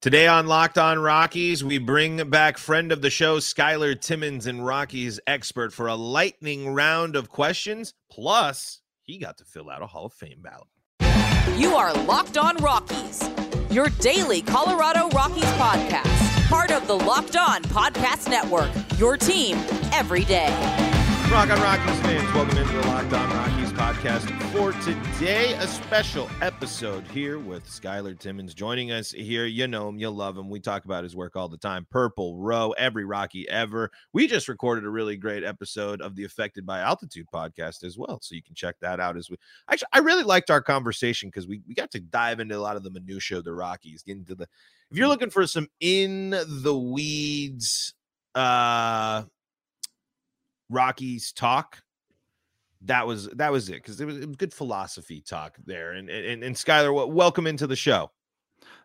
Today on Locked On Rockies, we bring back friend of the show, Skyler Timmins, and Rockies expert for a lightning round of questions. Plus, he got to fill out a Hall of Fame ballot. You are Locked On Rockies, your daily Colorado Rockies podcast, part of the Locked On Podcast Network, your team every day. Rock on Rockies fans, welcome into the Locked On Rockies podcast for today. A special episode here with Skyler Timmins joining us here. You know him, you love him. We talk about his work all the time. Purple Row, every Rocky ever. We just recorded a really great episode of the Affected by Altitude podcast as well, so you can check that out as we. Actually, I really liked our conversation because we we got to dive into a lot of the minutia of the Rockies, get into the. If you're looking for some in the weeds, uh Rockies talk. That was that was it because it was, it was good philosophy talk there. And and and Skyler, welcome into the show.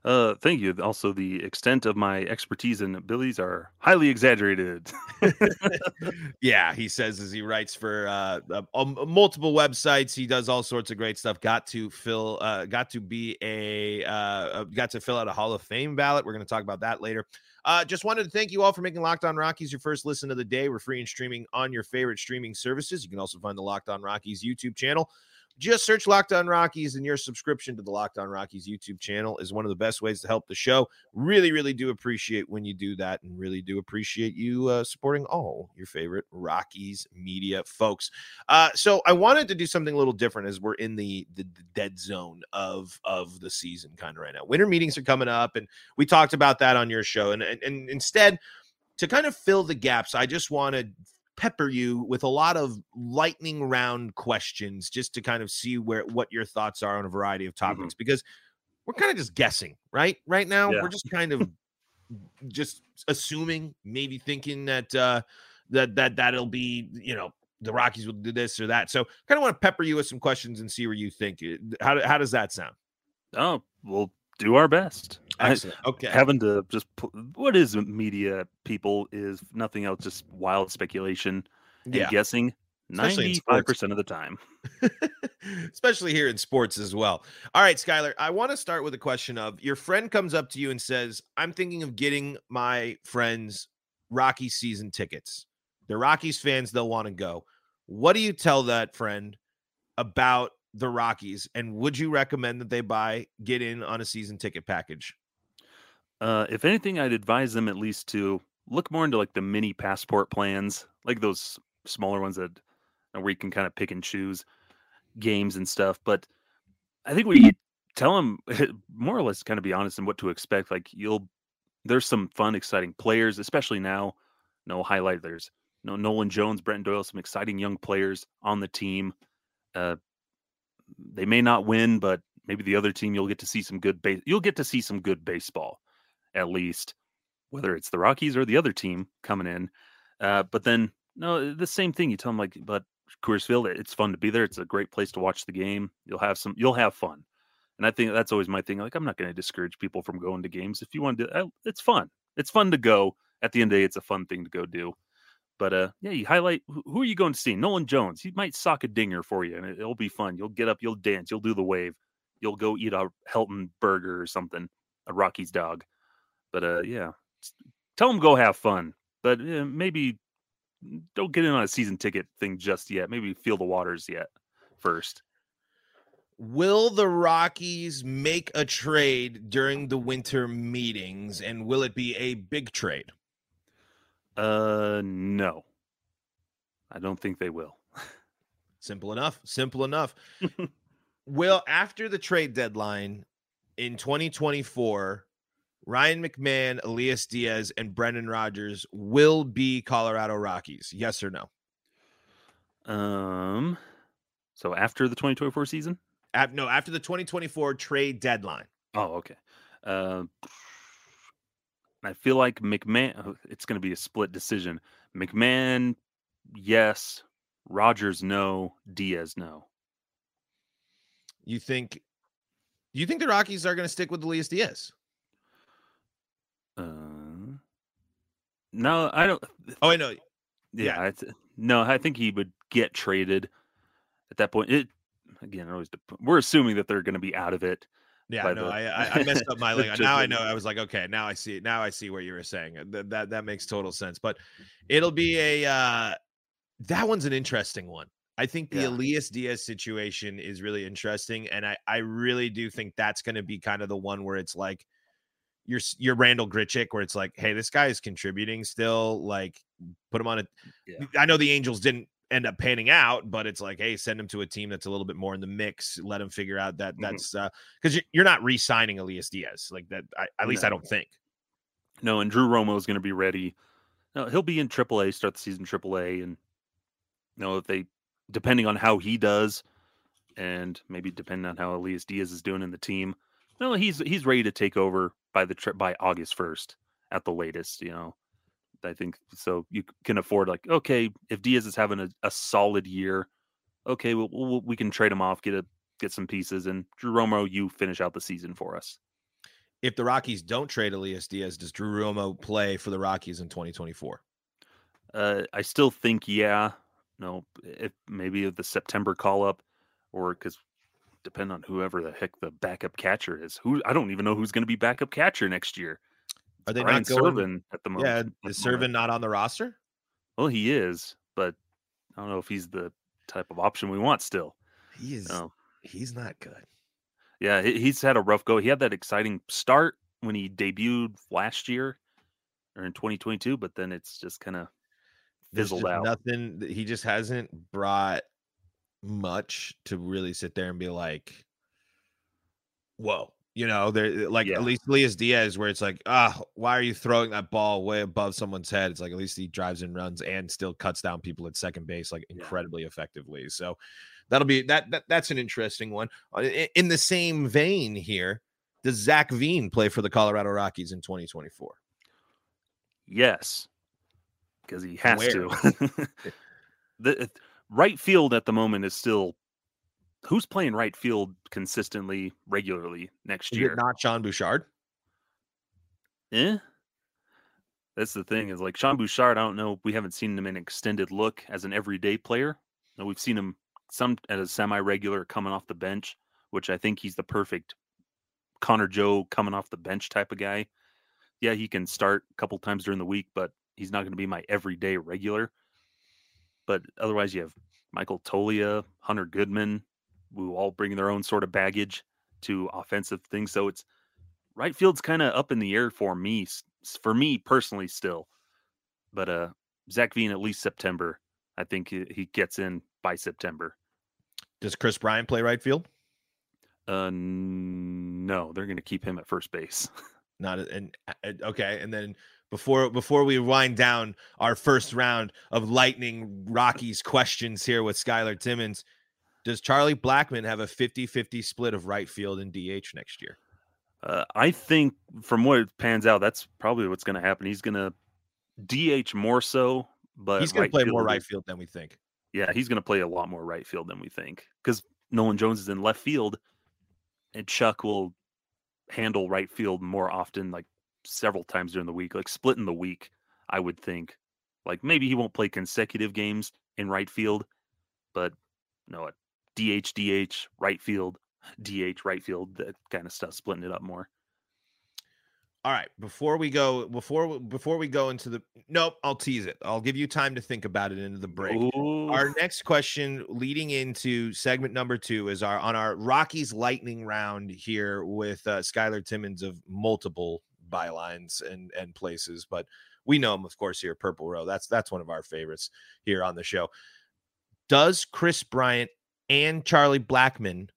Uh, thank you. Also, the extent of my expertise and abilities are highly exaggerated. yeah, he says as he writes for uh, uh, multiple websites, he does all sorts of great stuff. Got to fill, uh, got to be a, uh, got to fill out a Hall of Fame ballot. We're going to talk about that later. Uh, just wanted to thank you all for making Locked On Rockies your first listen of the day. We're free and streaming on your favorite streaming services. You can also find the Locked On Rockies YouTube channel. Just search Locked On Rockies, and your subscription to the Locked On Rockies YouTube channel is one of the best ways to help the show. Really, really do appreciate when you do that, and really do appreciate you uh, supporting all your favorite Rockies media folks. Uh, so, I wanted to do something a little different as we're in the, the, the dead zone of of the season, kind of right now. Winter meetings are coming up, and we talked about that on your show, and and, and instead to kind of fill the gaps, I just wanted pepper you with a lot of lightning round questions just to kind of see where what your thoughts are on a variety of mm-hmm. topics mm-hmm. because we're kind of just guessing right right now yeah. we're just kind of just assuming maybe thinking that uh that that that'll be you know the rockies will do this or that so kind of want to pepper you with some questions and see where you think how, how does that sound oh we'll do our best Excellent. Okay. Having to just put, what is media people is nothing else, just wild speculation and yeah. guessing. Ninety five percent of the time, especially here in sports as well. All right, Skyler, I want to start with a question of your friend comes up to you and says, "I'm thinking of getting my friends Rocky season tickets. They're Rockies fans; they'll want to go." What do you tell that friend about the Rockies, and would you recommend that they buy get in on a season ticket package? Uh, if anything, I'd advise them at least to look more into like the mini passport plans, like those smaller ones that uh, where you can kind of pick and choose games and stuff. But I think we tell them more or less kind of be honest in what to expect. Like you'll there's some fun, exciting players, especially now. No highlight. There's no Nolan Jones, Brent Doyle, some exciting young players on the team. Uh, they may not win, but maybe the other team you'll get to see some good base. You'll get to see some good baseball at least, whether it's the Rockies or the other team coming in. Uh, but then, no, the same thing. You tell them like, but Coors Field, it's fun to be there. It's a great place to watch the game. You'll have some, you'll have fun. And I think that's always my thing. Like, I'm not going to discourage people from going to games. If you want to, uh, it's fun. It's fun to go. At the end of the day, it's a fun thing to go do. But uh, yeah, you highlight who are you going to see? Nolan Jones. He might sock a dinger for you, and it, will be fun. You'll get up, you'll dance, you'll do the wave, you'll go eat a Helton burger or something, a Rockies dog. But uh, yeah, tell them go have fun. But uh, maybe don't get in on a season ticket thing just yet. Maybe feel the waters yet first. Will the Rockies make a trade during the winter meetings, and will it be a big trade? Uh, no. I don't think they will. Simple enough. Simple enough. will after the trade deadline in 2024 Ryan McMahon, Elias Diaz, and Brendan Rodgers will be Colorado Rockies. Yes or no? Um. So after the 2024 season? At, no, after the 2024 trade deadline. Oh, okay. Uh, I feel like McMahon. Oh, it's going to be a split decision. McMahon, yes. Rodgers, no. Diaz, no. You think? You think the Rockies are going to stick with Elias Diaz? Uh, no, I don't. Oh, I know. Yeah, yeah. I no, I think he would get traded at that point. It again, always we're assuming that they're going to be out of it. Yeah, no, the, I, I messed up my link. now I know. I was like, okay, now I see. Now I see what you were saying. That that, that makes total sense. But it'll be a uh, that one's an interesting one. I think the yeah. Elias Diaz situation is really interesting, and I I really do think that's going to be kind of the one where it's like you're you're Randal Grichuk, where it's like, hey, this guy is contributing still. Like, put him on a. Yeah. I know the Angels didn't end up panning out, but it's like, hey, send him to a team that's a little bit more in the mix. Let him figure out that mm-hmm. that's because uh, you're not re-signing Elias Diaz like that. I, at least no. I don't think. No, and Drew Romo is going to be ready. No, he'll be in AAA, start the season AAA, and you know if they, depending on how he does, and maybe depending on how Elias Diaz is doing in the team, no, he's he's ready to take over by the trip by August first at the latest. You know, I think so. You can afford like okay, if Diaz is having a, a solid year, okay, we'll, we'll, we can trade him off, get a get some pieces, and Drew Romo, you finish out the season for us. If the Rockies don't trade Elias Diaz, does Drew Romo play for the Rockies in 2024? Uh, I still think yeah. No, if maybe the September call up, or because depend on whoever the heck the backup catcher is. Who I don't even know who's going to be backup catcher next year. Are they Brian not going Serven at the moment? Yeah, is Serven not on the roster? Well, he is, but I don't know if he's the type of option we want still. He is. Um, he's not good. Yeah, he's had a rough go. He had that exciting start when he debuted last year or in 2022, but then it's just kind of fizzled out. Nothing. He just hasn't brought much to really sit there and be like, "Whoa." You know, they're like yeah. at least Elias Diaz, where it's like, ah, why are you throwing that ball way above someone's head? It's like at least he drives and runs and still cuts down people at second base like incredibly yeah. effectively. So that'll be that, that that's an interesting one. Uh, in the same vein here, does Zach Veen play for the Colorado Rockies in 2024? Yes, because he has where? to. the right field at the moment is still who's playing right field consistently, regularly next is year? not Sean Bouchard. Eh. That's the thing is like Sean Bouchard. I don't know. We haven't seen him in extended look as an everyday player. Now, we've seen him some as a semi-regular coming off the bench, which I think he's the perfect Connor Joe coming off the bench type of guy. Yeah, he can start a couple times during the week, but he's not going to be my everyday regular. But otherwise, you have Michael Toglia, Hunter Goodman, who all bring their own sort of baggage to offensive things. So it's right field's kind of up in the air for me, for me personally, still. But uh, Zach Veen at least September. I think he gets in by September. Does Kris Bryant play right field? Uh, no, they're going to keep him at first base. Not and okay, and then before before we wind down our first round of lightning Rockies questions here with Skyler Timmins, does Charlie Blackmon have a 50-50 split of right field and DH next year? Uh, I think from what it pans out, that's probably what's going to happen. He's going to DH more so, but he's going right to play more right field than we think. Yeah, he's going to play a lot more right field than we think because Nolan Jones is in left field, and Chuck will handle right field more often, like several times during the week, like splitting the week. I would think, like maybe he won't play consecutive games in right field, but you know, DH, DH, right field, DH, right field, that kind of stuff, splitting it up more. All right, before we go, before before we go into the nope, I'll tease it. I'll give you time to think about it into the break. Ooh. Our next question, leading into segment number two, is our on our Rockies lightning round here with uh, Skyler Timmins of multiple bylines and and places, but we know him, of course, here Purple Row. That's that's one of our favorites here on the show. Does Kris Bryant and Charlie Blackmon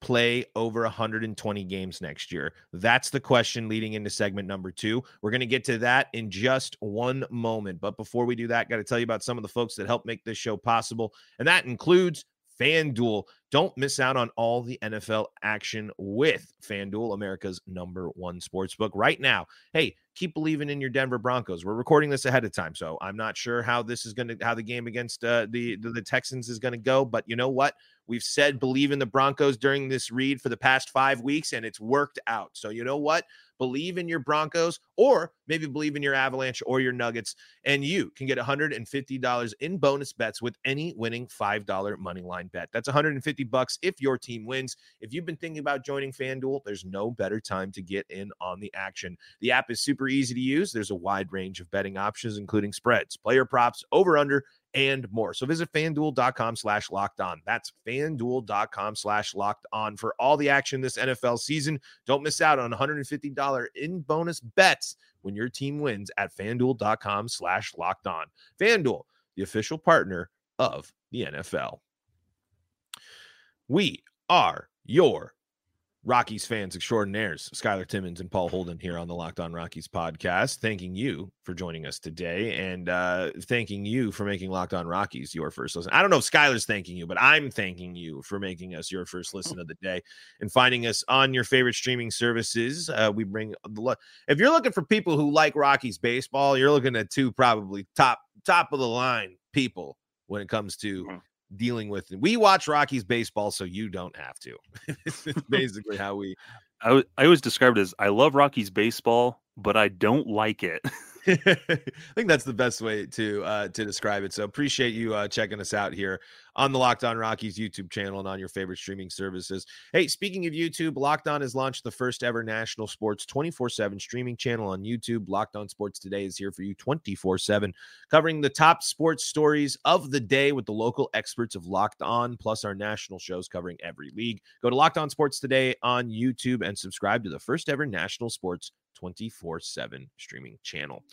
play over 120 games next year? That's the question leading into segment number two. We're going to get to that in just one moment. But before we do that, got to tell you about some of the folks that help make this show possible. And that includes FanDuel. Don't miss out on all the NFL action with FanDuel, America's number one sports book right now. Hey, keep believing in your Denver Broncos. We're recording this ahead of time, so I'm not sure how this is going to how the game against uh, the, the the Texans is going to go, but you know what? We've said believe in the Broncos during this read for the past five weeks, and it's worked out. So, you know what? Believe in your Broncos, or maybe believe in your Avalanche or your Nuggets, and you can get $150 in bonus bets with any winning $5 money line bet. That's 150 bucks if your team wins. If you've been thinking about joining FanDuel, there's no better time to get in on the action. The app is super easy to use. There's a wide range of betting options, including spreads, player props, over under and more. So visit fanduel.com slash locked on. That's fanduel.com slash locked on for all the action this NFL season. Don't miss out on $150 in bonus bets when your team wins at fanduel.com slash locked on. Fanduel, the official partner of the NFL. We are your Rockies fans extraordinaires, Skyler Timmins and Paul Holden here on the Locked On Rockies podcast. Thanking you for joining us today and uh, thanking you for making Locked On Rockies your first listen. I don't know if Skyler's thanking you, but I'm thanking you for making us your first listen of the day and finding us on your favorite streaming services. Uh, we bring the if you're looking for people who like Rockies baseball, you're looking at two probably top top of the line people when it comes to mm-hmm dealing with it. We watch Rockies baseball so you don't have to. it's basically how we I, I always described it as I love Rockies baseball, but I don't like it. I think that's the best way to uh, to describe it. So appreciate you uh, checking us out here on the Locked On Rockies YouTube channel and on your favorite streaming services. Hey, speaking of YouTube, Locked On has launched the first ever national sports 24 7 streaming channel on YouTube. Locked On Sports Today is here for you 24 7, covering the top sports stories of the day with the local experts of Locked On, plus our national shows covering every league. Go to Locked On Sports Today on YouTube and subscribe to the first ever national sports 24 7 streaming channel.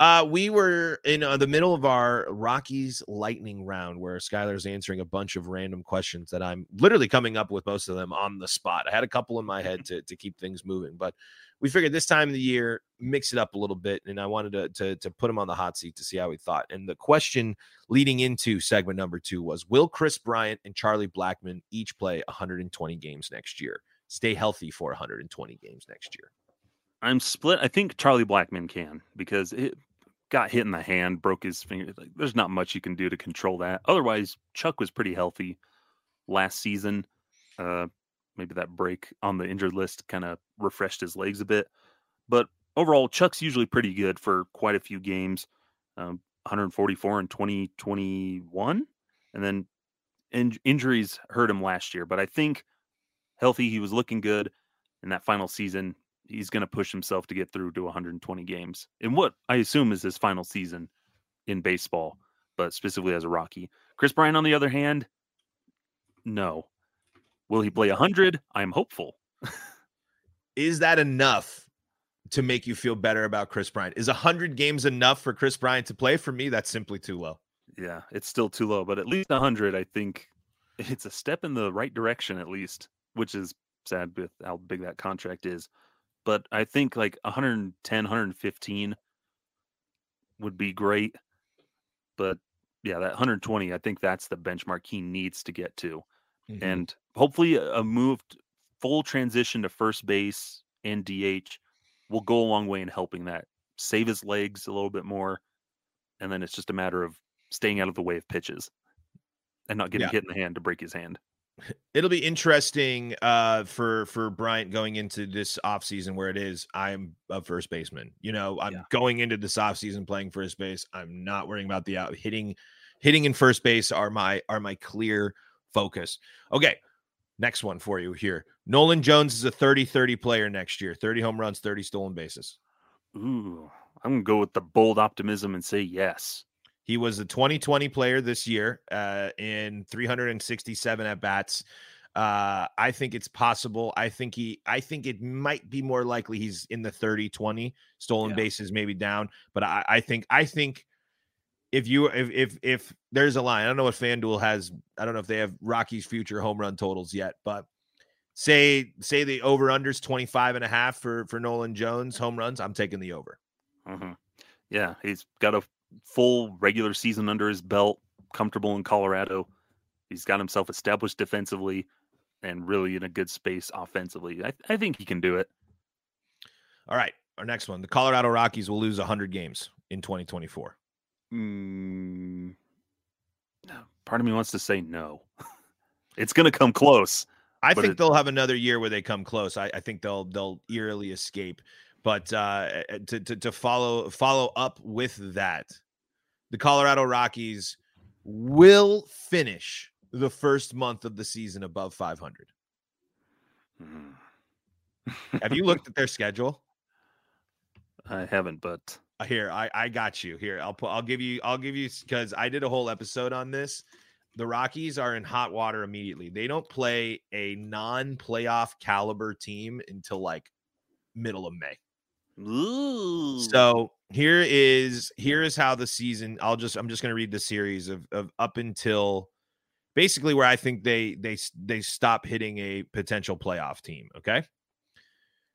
Uh, we were in uh, the middle of our Rockies lightning round where Skyler's answering a bunch of random questions that I'm literally coming up with most of them on the spot. I had a couple in my head to, to keep things moving, but we figured this time of the year, mix it up a little bit. And I wanted to, to, to put him on the hot seat to see how he thought. And the question leading into segment number two was Will Kris Bryant and Charlie Blackmon each play 120 games next year? Stay healthy for 120 games next year. I'm split. I think Charlie Blackmon can because it, got hit in the hand, broke his finger. Like, there's not much you can do to control that. Otherwise, Chuck was pretty healthy last season. Uh, maybe that break on the injured list kind of refreshed his legs a bit. But overall, Chuck's usually pretty good for quite a few games. Um, 144 in 2021, and then in- injuries hurt him last year. But I think healthy, he was looking good in that final season he's going to push himself to get through to 120 games in what I assume is his final season in baseball, but specifically as a Rocky. Kris Bryant, on the other hand, no. Will he play 100? I'm hopeful. is that enough to make you feel better about Kris Bryant? Is 100 games enough for Kris Bryant to play? For me, that's simply too low. Yeah, it's still too low, but at least 100, I think it's a step in the right direction, at least, which is sad with how big that contract is but I think like 110, 115 would be great. But yeah, that 120, I think that's the benchmark he needs to get to. Mm-hmm. And hopefully a moved full transition to first base and DH will go a long way in helping that. Save his legs a little bit more. And then it's just a matter of staying out of the way of pitches and not getting yeah. hit in the hand to break his hand it'll be interesting uh, for for Bryant going into this offseason where it is I'm a first baseman. You know, I'm yeah. going into this offseason playing first base. I'm not worrying about the out hitting hitting in first base are my are my clear focus. Okay. Next one for you here. Nolan Jones is a 30-30 player next year. 30 home runs, 30 stolen bases. Ooh, I'm gonna go with the bold optimism and say yes. He was a 2020 player this year uh, in 367 at bats. Uh, I think it's possible. I think he, I think it might be more likely he's in the 30 20 stolen yeah. bases, maybe down. But I, I think, I think if you, if, if, if there's a line, I don't know what FanDuel has, I don't know if they have Rocky's future home run totals yet, but say, say the over unders 25 and a half for, for Nolan Jones home runs. I'm taking the over. Mm-hmm. Yeah. He's got a full regular season under his belt, comfortable in Colorado. He's got himself established defensively and really in a good space offensively. I, I think he can do it. All right. Our next one. The Colorado Rockies will lose 100 games in 2024. Mm, part of me wants to say no. It's going to come close. I think it, they'll have another year where they come close. I, I think they'll they'll eerily escape. But uh, to, to to follow follow up with that, the Colorado Rockies will finish the first month of the season above 500. Have you looked at their schedule? I haven't, but uh, here I I got you. Here I'll put I'll give you I'll give you because I did a whole episode on this. The Rockies are in hot water immediately. They don't play a non-playoff caliber team until like middle of May. Ooh. So here is here is how the season. I'll just I'm just going to read the series of of up until basically where I think they they they stop hitting a potential playoff team. Okay.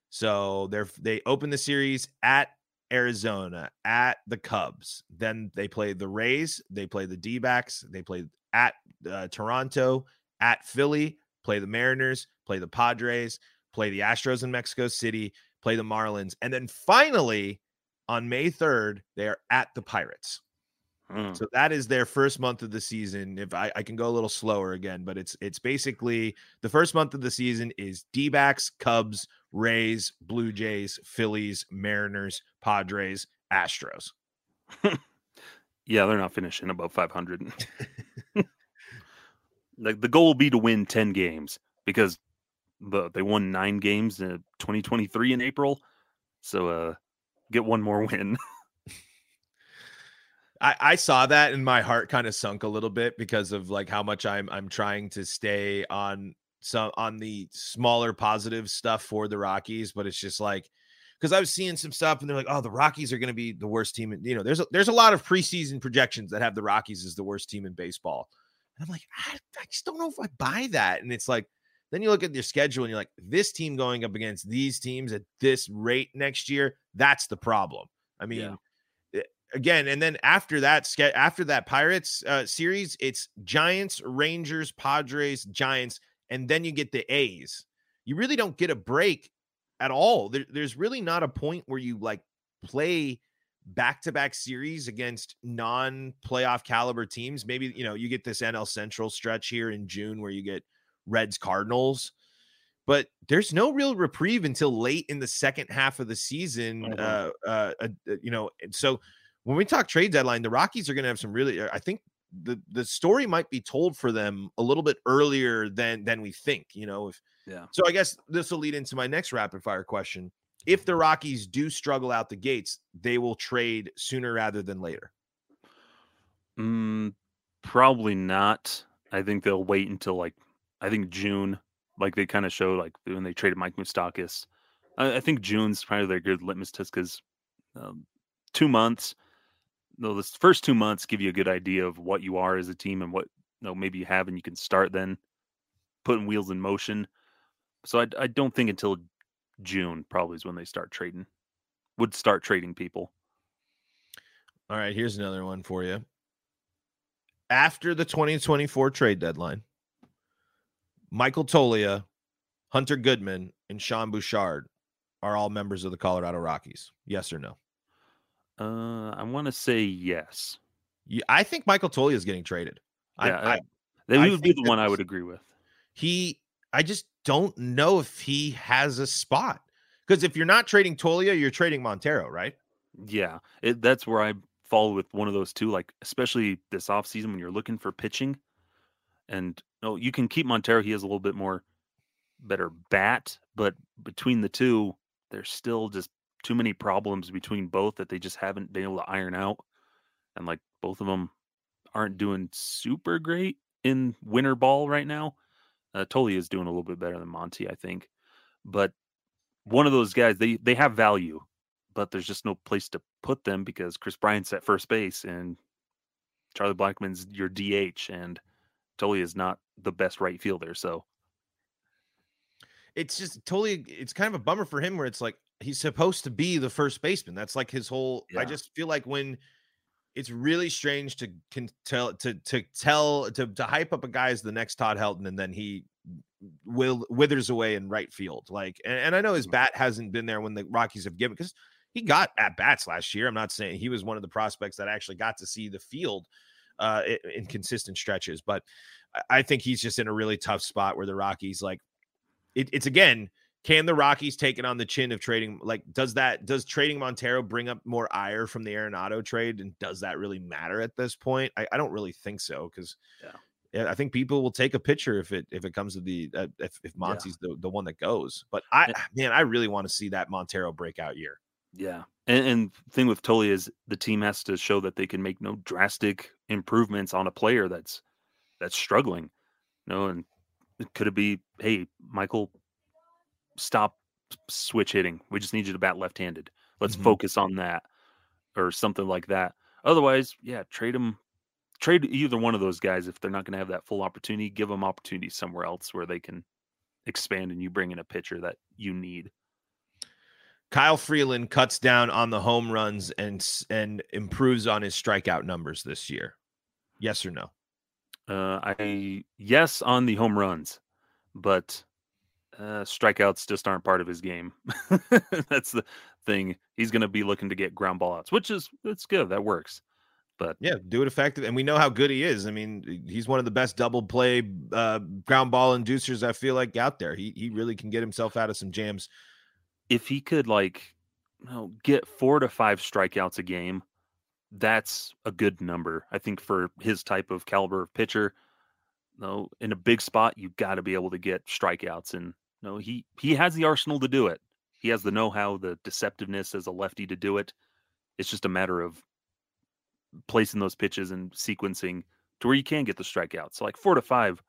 So they're they open the series at Arizona, at the Cubs. Then they play the Rays, they play the D backs, they play at uh, Toronto, at Philly, play the Mariners, play the Padres, play the Astros in Mexico City, play the Marlins. And then finally on May 3rd, they are at the Pirates. Mm. So that is their first month of the season. If I, I, can go a little slower again, but it's it's basically the first month of the season is D backs, Cubs, Rays, Blue Jays, Phillies, Mariners, Padres, Astros. yeah, they're not finishing above 500. like the goal will be to win 10 games because the, they won nine games in 2023 in April. So uh get one more win. I, I saw that and my heart kind of sunk a little bit because of like how much I'm I'm trying to stay on some on the smaller positive stuff for the Rockies, but it's just like because I was seeing some stuff and they're like, oh, the Rockies are going to be the worst team. You know, there's a, there's a lot of preseason projections that have the Rockies as the worst team in baseball, and I'm like, I, I just don't know if I buy that. And it's like, then you look at your schedule and you're like, this team going up against these teams at this rate next year, that's the problem. I mean. Yeah again, and then after that, after that Pirates uh, series, it's Giants, Rangers, Padres, Giants, and then you get the A's. You really don't get a break at all. There, there's really not a point where you like play back-to-back series against non-playoff caliber teams. Maybe you know you get this NL Central stretch here in June where you get Reds, Cardinals. But there's no real reprieve until late in the second half of the season. Mm-hmm. Uh, uh, you know, so when we talk trade deadline, the Rockies are going to have some really. I think the the story might be told for them a little bit earlier than than we think. You know, if yeah. So I guess this will lead into my next rapid fire question. If the Rockies do struggle out the gates, they will trade sooner rather than later. Mm, probably not. I think they'll wait until like I think June, like they kind of show like when they traded Mike Moustakas. I, I think June's probably their good litmus test because um, two months no, the first two months give you a good idea of what you are as a team and what you know maybe you have, and you can start then putting wheels in motion. So I, I don't think until June probably is when they start trading. Would start trading people. All right, here's another one for you. After the 2024 trade deadline, Michael Toglia, Hunter Goodman, and Sean Bouchard are all members of the Colorado Rockies. Yes or no? Uh, I want to say yes. Yeah, I think Michael Toglia is getting traded. Yeah, I, I, that would be the one I would agree with. He, I just don't know if he has a spot because if you're not trading Toglia, you're trading Montero, right? Yeah, it, that's where I fall with one of those two. Like especially this offseason when you're looking for pitching, and no, you can keep Montero. He has a little bit more better bat, but between the two, they're still just too many problems between both that they just haven't been able to iron out. And like both of them aren't doing super great in winter ball right now. Uh, is doing a little bit better than Monty, I think. But one of those guys, they they have value, but there's just no place to put them because Kris Bryant's at first base and Charlie Blackmon's your DH and Toglia is not the best right fielder. So it's just totally it's kind of a bummer for him where it's like he's supposed to be the first baseman. That's like his whole. Yeah. I just feel like when it's really strange to can tell to to tell to to hype up a guy as the next Todd Helton and then he will withers away in right field. Like, and, and I know his mm-hmm. bat hasn't been there when the Rockies have given because he got at bats last year. I'm not saying he was one of the prospects that actually got to see the field. Uh, in consistent stretches. But I think he's just in a really tough spot where the Rockies like it, it's again. Can the Rockies take it on the chin of trading? Like, does that does trading Montero bring up more ire from the Arenado trade, and does that really matter at this point? I, I don't really think so because yeah. I think people will take a picture if it if it comes to the uh, if if Monty's yeah. the, the one that goes. But I man, I really want to see that Montero breakout year. Yeah, and, and thing with Tully is the team has to show that they can make no drastic improvements on a player that's that's struggling. You know, and could it be, hey, Michael, stop switch hitting. We just need you to bat left-handed. Let's mm-hmm. focus on that, or something like that. Otherwise, yeah, trade them Trade either one of those guys if they're not going to have that full opportunity. Give them opportunity somewhere else where they can expand, and you bring in a pitcher that you need. Kyle Freeland cuts down on the home runs and and improves on his strikeout numbers this year. Yes or no? Uh, I yes on the home runs, but uh, strikeouts just aren't part of his game. That's the thing. He's going to be looking to get ground ball outs, which is that's good. That works. But yeah, do it effective, and we know how good he is. I mean, he's one of the best double play uh, ground ball inducers I feel like out there. He he really can get himself out of some jams if he could like you know, get four to five strikeouts a game, that's a good number. I think for his type of caliber of pitcher, you know, in a big spot, you got to be able to get strikeouts, and you know, he he has the arsenal to do it. He has the know-how, the deceptiveness as a lefty to do it. It's just a matter of placing those pitches and sequencing to where you can get the strikeouts. So like four to five,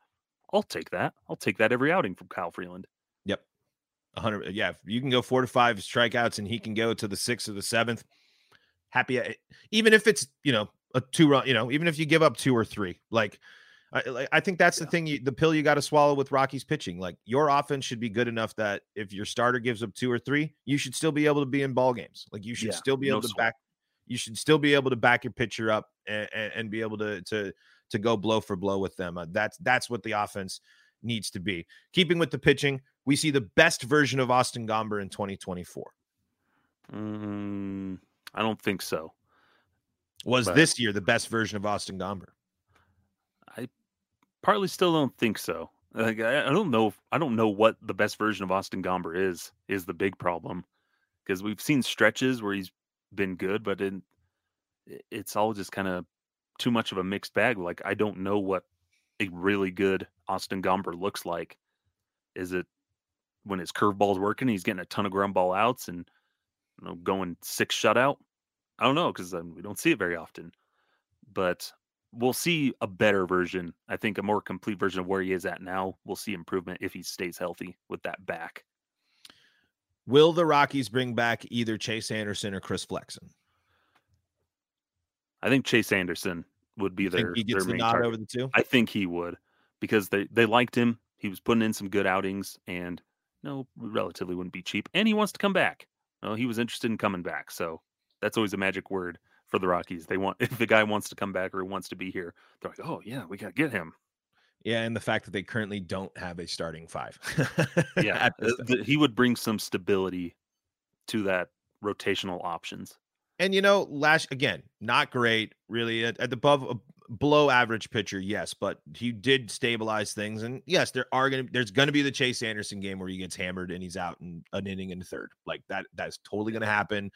I'll take that. I'll take that every outing from Kyle Freeland. 100 yeah you can go four to five strikeouts and he can go to the sixth or the seventh happy uh, even if it's you know a two run you know even if you give up two or three like i, I think that's yeah. the thing you, the pill you got to swallow with rocky's pitching like your offense should be good enough that if your starter gives up two or three you should still be able to be in ball games like you should yeah, still be able no to back you should still be able to back your pitcher up and, and, and be able to to to go blow for blow with them uh, that's that's what the offense needs to be keeping with the pitching we see the best version of Austin Gomber in 2024? Mm, I don't think so. Was but this year the best version of Austin Gomber? I partly still don't think so. Like I, I don't know. I don't know what the best version of Austin Gomber is. Is the big problem because we've seen stretches where he's been good, but in, it's all just kind of too much of a mixed bag. Like I don't know what a really good Austin Gomber looks like. Is it when his curveball's working, he's getting a ton of ground ball outs and you know, going six shutout. I don't know because um, we don't see it very often, but we'll see a better version. I think a more complete version of where he is at now. We'll see improvement if he stays healthy with that back. Will the Rockies bring back either Chase Anderson or Chris Flexen? I think Chase Anderson would be their. he gets their the nod target. over the two. I think he would because they they liked him. He was putting in some good outings, and no, relatively wouldn't be cheap. And he wants to come back. Well, he was interested in coming back. So that's always a magic word for the Rockies. They want if the guy wants to come back or wants to be here, they're like, oh yeah, we got to get him. Yeah, and the fact that they currently don't have a starting five. yeah, uh, he would bring some stability to that rotational options. And you know, last again, not great, really at, at the above below average pitcher, yes, but he did stabilize things. And yes, there are gonna there's gonna be the Chase Anderson game where he gets hammered and he's out in an inning in the third. Like that, that's totally gonna happen.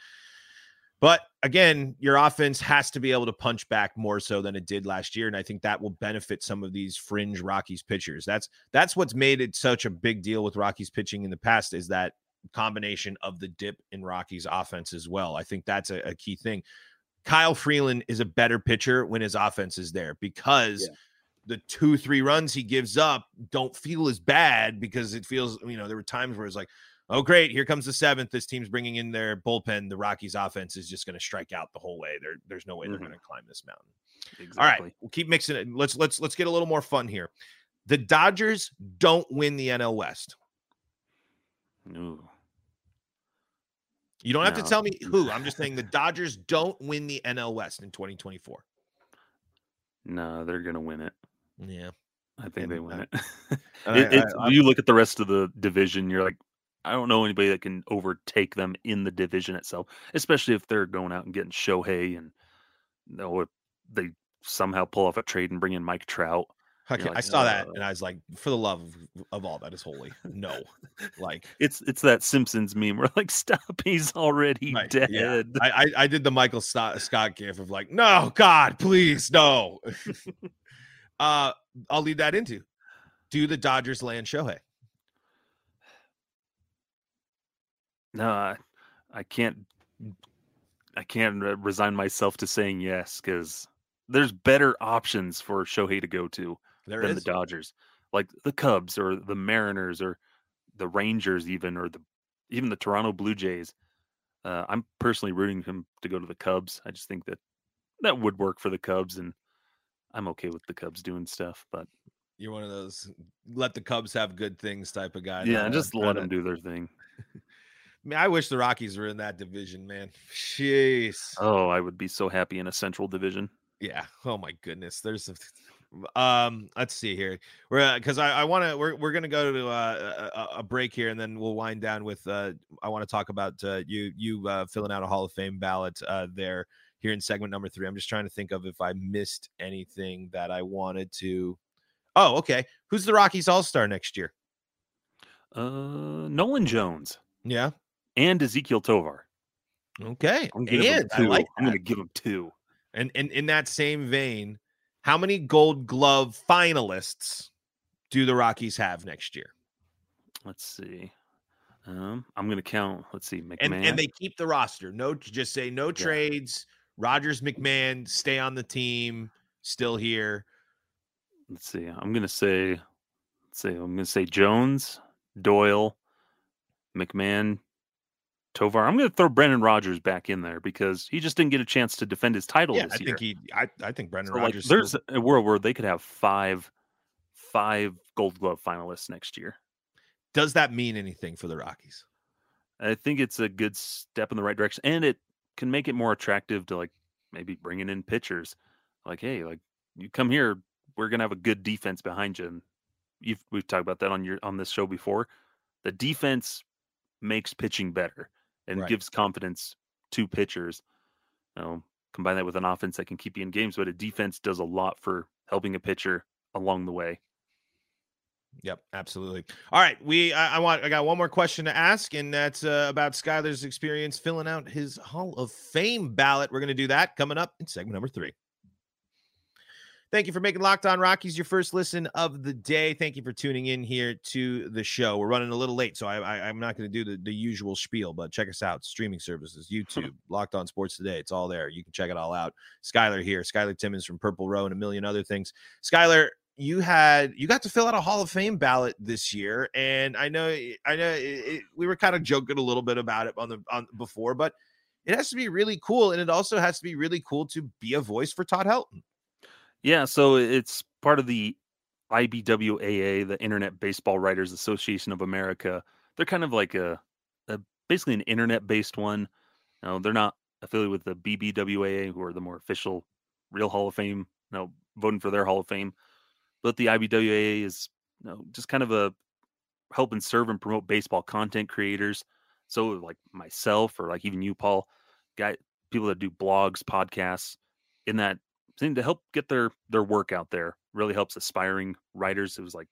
But again, your offense has to be able to punch back more so than it did last year, and I think that will benefit some of these fringe Rockies pitchers. That's that's what's made it such a big deal with Rockies pitching in the past is that combination of the dip in Rockies offense as well. I think that's a, a key thing. Kyle Freeland is a better pitcher when his offense is there because yeah. the two, three runs he gives up don't feel as bad because it feels, you know, there were times where it's like, oh, great, here comes the seventh. This team's bringing in their bullpen. The Rockies offense is just going to strike out the whole way. There, there's no way mm-hmm. they're going to climb this mountain. Exactly. All right, we'll keep mixing it. Let's let's let's get a little more fun here. The Dodgers don't win the NL West. Ooh. You don't have no. to tell me who. I'm just saying the Dodgers don't win the NL West in 2024. No, they're going to win it. Yeah. I think they win it. it, it I, I, you look at the rest of the division, you're like, I don't know anybody that can overtake them in the division itself, especially if they're going out and getting Shohei and you know, they somehow pull off a trade and bring in Mike Trout. Okay, like, I saw that uh, and I was like, for the love of, of all that is holy, no. Like, It's it's that Simpsons meme where like stop, he's already Right, dead. yeah. I, I I did the Michael Scott, Scott gif of like, no, God, please, no. uh, I'll lead that into. Do the Dodgers land Shohei? No, I, I can't. I can't resign myself to saying yes because there's better options for Shohei to go to There than is. the Dodgers, like the Cubs or the Mariners or the Rangers, even or the even the Toronto Blue Jays. Uh, I'm personally rooting him to go to the Cubs. I just think that that would work for the Cubs, and I'm okay with the Cubs doing stuff. But You're one of those let the Cubs have good things type of guy. yeah, just let them do their thing. I mean, I wish the Rockies were in that division, man. Jeez. Oh, I would be so happy in a Central Division. Yeah. Oh my goodness. There's a, um. Let's see here. We're because I I want to we're we're gonna go to uh, a, a break here and then we'll wind down with uh. I want to talk about uh, you you uh, filling out a Hall of Fame ballot uh there here in segment number three. I'm just trying to think of if I missed anything that I wanted to. Oh, okay. Who's the Rockies All Star next year? Uh, Nolan Jones Yeah. and Ezekiel Tovar. Okay. I'm gonna give him And I two. like I'm going to give him two. And, and in that same vein, how many Gold Glove finalists do the Rockies have next year? Let's see. Um, I'm going to count. Let's see. McMahon. And and they keep the roster. No, just say no trades. Rodgers McMahon stay on the team, still here. let's see. I'm going to say. Let's see. I'm going to say Jones, Doyle, McMahon, Tovar. I'm going to throw Brendan Rodgers back in there because he just didn't get a chance to defend his title Yeah, this I year. think he. I, I think Brendan So, like, there's still- a world where they could have five, five Gold Glove finalists next year. does that mean anything for the Rockies? I think it's a good step in the right direction, and it can make it more attractive to like maybe bringing in pitchers. Like, hey, like you come here, we're gonna have a good defense behind you. And you've we've talked about that on your on this show before. The defense makes pitching better and Right. gives confidence to pitchers. You know, combine that with an offense that can keep you in games, but a defense does a lot for helping a pitcher along the way. Yep, absolutely. All right, we. I, I want. I got one more question to ask, and that's uh, about Skyler's experience filling out his Hall of Fame ballot. We're going to do that coming up in segment number three. Thank you for making Locked On Rockies your first listen of the day. Thank you for tuning in here to the show. We're running a little late, so I, I, I'm not going to do the, the usual spiel, but check us out. Streaming services, YouTube, Locked On Sports Today. It's all there. You can check it all out. Skyler here, Skyler Timmins from Purple Row, and a million other things. Skyler, you had you got to fill out a Hall of Fame ballot this year, and I know I know it, it, we were kind of joking a little bit about it on the on before, but it has to be really cool, and it also has to be really cool to be a voice for Todd Helton. Yeah, so it's part of the IBWAA, the Internet Baseball Writers Association of America. They're kind of like a, a basically an internet-based one. No, they're not affiliated with the BBWAA, who are the more official, real Hall of Fame. No, voting for their Hall of Fame, but the IBWAA is you know, just kind of a help and serve and promote baseball content creators. So like myself, or like even you, Paul, guy people that do blogs, podcasts, in that thing to help get their their work out there really helps aspiring writers. It was like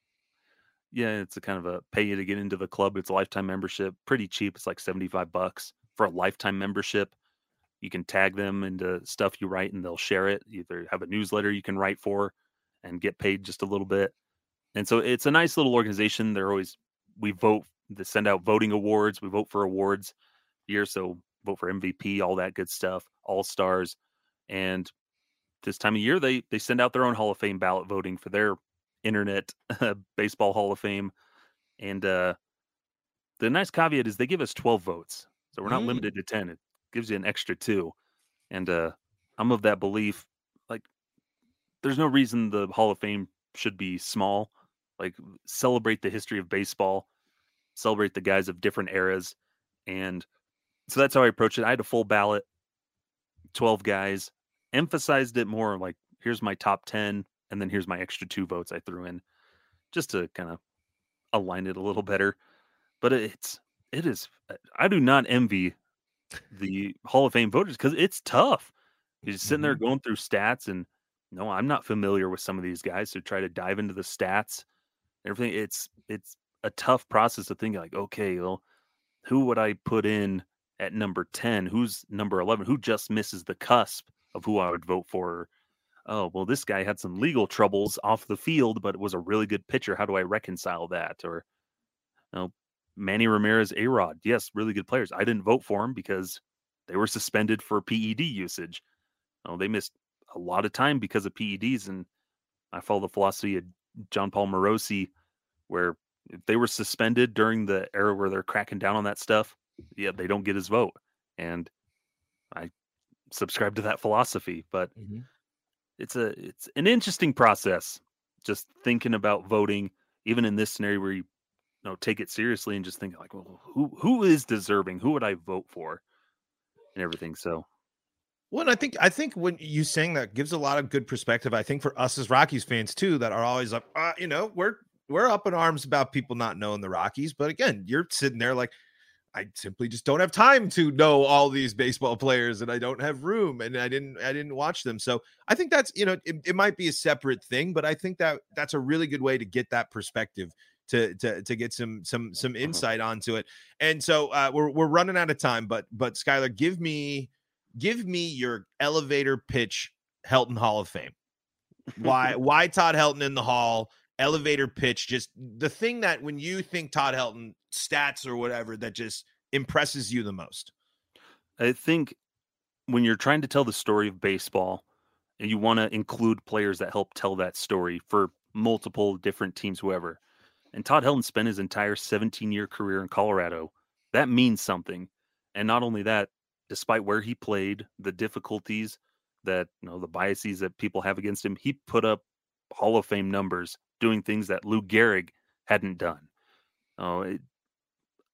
yeah it's a kind of a pay you to get into the club it's a lifetime membership pretty cheap it's like 75 bucks for a lifetime membership. You can tag them into stuff you write and they'll share it either have a newsletter you can write for and get paid just a little bit. And so it's a nice little organization. They're always we vote to send out voting awards we vote for awards year so vote for mvp all that good stuff all stars. And this time of year they they send out their own Hall of Fame ballot voting for their internet baseball Hall of Fame. And uh the nice caveat is they give us 12 votes. So we're not Mm. limited to 10. It gives you an extra 2. And uh I'm of that belief like there's no reason the Hall of Fame should be small. Like celebrate the history of baseball, celebrate the guys of different eras and so that's how I approach it. I had a full ballot, 12 guys, emphasized it more like here's my top 10 and then here's my extra two votes I threw in just to kind of align it a little better. But it's it is uh, I do not envy the Hall of Fame voters because it's tough. You're just sitting there mm-hmm. going through stats and no, I'm not familiar with some of these guys. So try to dive into the stats, everything. It's it's a tough process to think like, okay, well, who would I put in at number 10? Who's number 11? Who just misses the cusp of who I would vote for? Oh, well, this guy had some legal troubles off the field, but was a really good pitcher. How do I reconcile that? Or, you know, Manny Ramirez, A Rod. Yes, really good players. I didn't vote for him because they were suspended for PED usage. You know, they missed a lot of time because of PEDs. And I follow the philosophy of Jon Paul Morosi, where if they were suspended during the era where they're cracking down on that stuff, yeah, they don't get his vote. And subscribe to that philosophy, but mm-hmm. it's a it's an interesting process just thinking about voting even in this scenario where you, you know take it seriously and just think like well who who is deserving who would i vote for and everything so well, I think I think when you saying that gives a lot of good perspective. I think for us as Rockies fans too, that are always like, uh, you know, we're we're up in arms about people not knowing the Rockies. But again, you're sitting there like, I simply just don't have time to know all these baseball players, and I don't have room, and I didn't I didn't watch them. So I think that's you know it, it might be a separate thing, but I think that that's a really good way to get that perspective to to to get some some some uh-huh. insight onto it. And so uh, we're we're running out of time, but but Skyler, give me give me your elevator pitch Helton Hall of Fame. Why why Todd Helton in the Hall? Elevator pitch, just the thing that when you think Todd Helton stats or whatever that just impresses you the most. I think when you're trying to tell the story of baseball and you want to include players that help tell that story for multiple different teams, whoever. And Todd Helton spent his entire 17 year career in Colorado. That means something. And not only that, despite where he played, the difficulties that you know the biases that people have against him, he put up Hall of Fame numbers doing things that Lou Gehrig hadn't done. Oh,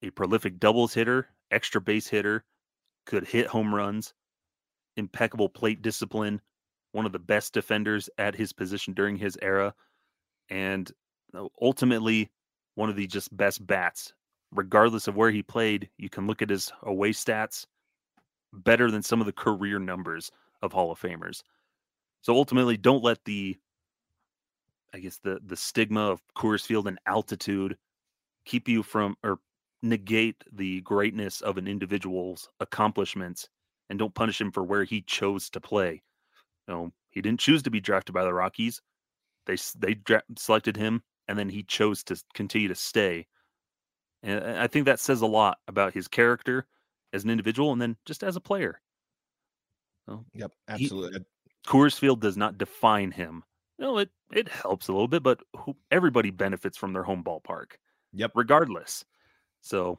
a prolific doubles hitter, extra base hitter, could hit home runs, impeccable plate discipline, one of the best defenders at his position during his era, and oh, ultimately one of the just best bats. Regardless of where he played, you can look at his away stats better than some of the career numbers of Hall of Famers. So ultimately, don't let the, I guess the the stigma of Coors Field and altitude keep you from or negate the greatness of an individual's accomplishments, and don't punish him for where he chose to play. You know, he didn't choose to be drafted by the Rockies. They they dra- selected him, and then he chose to continue to stay. And I think that says a lot about his character as an individual and then just as a player. So yep, absolutely. He, Coors Field does not define him. Know, it it helps a little bit, but who, everybody benefits from their home ballpark. Yep, regardless. So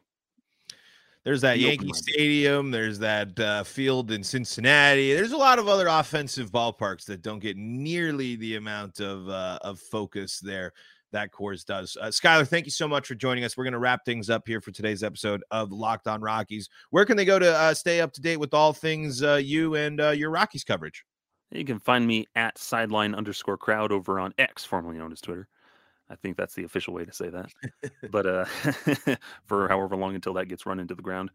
there's that Yankee Stadium. There's that uh, field in Cincinnati. There's a lot of other offensive ballparks that don't get nearly the amount of uh, of focus there that Coors does. Uh, Skyler, thank you so much for joining us. We're going to wrap things up here for today's episode of Locked On Rockies. Where can they go to uh, stay up to date with all things uh, you and uh, your Rockies coverage? You can find me at sideline underscore crowd over on X, formerly known as Twitter. I think that's the official way to say that. but uh, for however long until that gets run into the ground.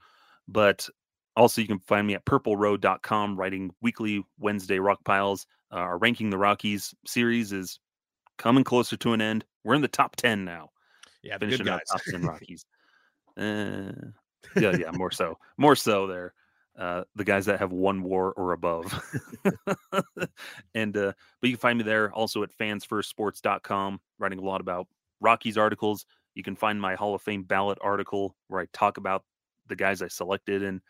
But also, you can find me at purplerow.com writing weekly Wednesday rock piles. Uh, our Ranking the Rockies series is coming closer to an end. We're in the top 10 now. Yeah, finishing out top 10 Rockies. uh, yeah, yeah, more so. More so there. Uh, the guys that have one war or above. and uh, but you can find me there also at fansfirstsports.com, writing a lot about Rockies articles. You can find my Hall of Fame ballot article where I talk about the guys I selected and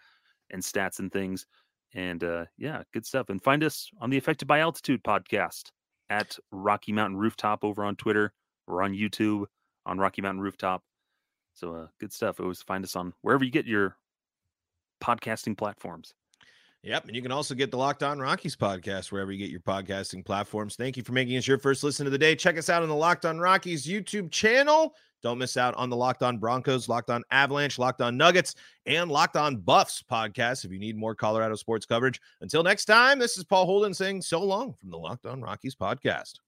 and stats and things. And uh, yeah, good stuff. And find us on the Affected by Altitude podcast at Rocky Mountain Rooftop over on Twitter or on YouTube on Rocky Mountain Rooftop. So uh, good stuff. Always find us on wherever you get your podcasting platforms. Yep. And you can also get the Locked On Rockies podcast wherever you get your podcasting platforms. Thank you for making us your first listen of the day. Check us out on the Locked On Rockies YouTube channel. Don't miss out on the Locked On Broncos, Locked On Avalanche, Locked On Nuggets, and Locked On Buffs podcast if you need more Colorado sports coverage. Until next time, this is Paul Holden saying so long from the Locked On Rockies podcast.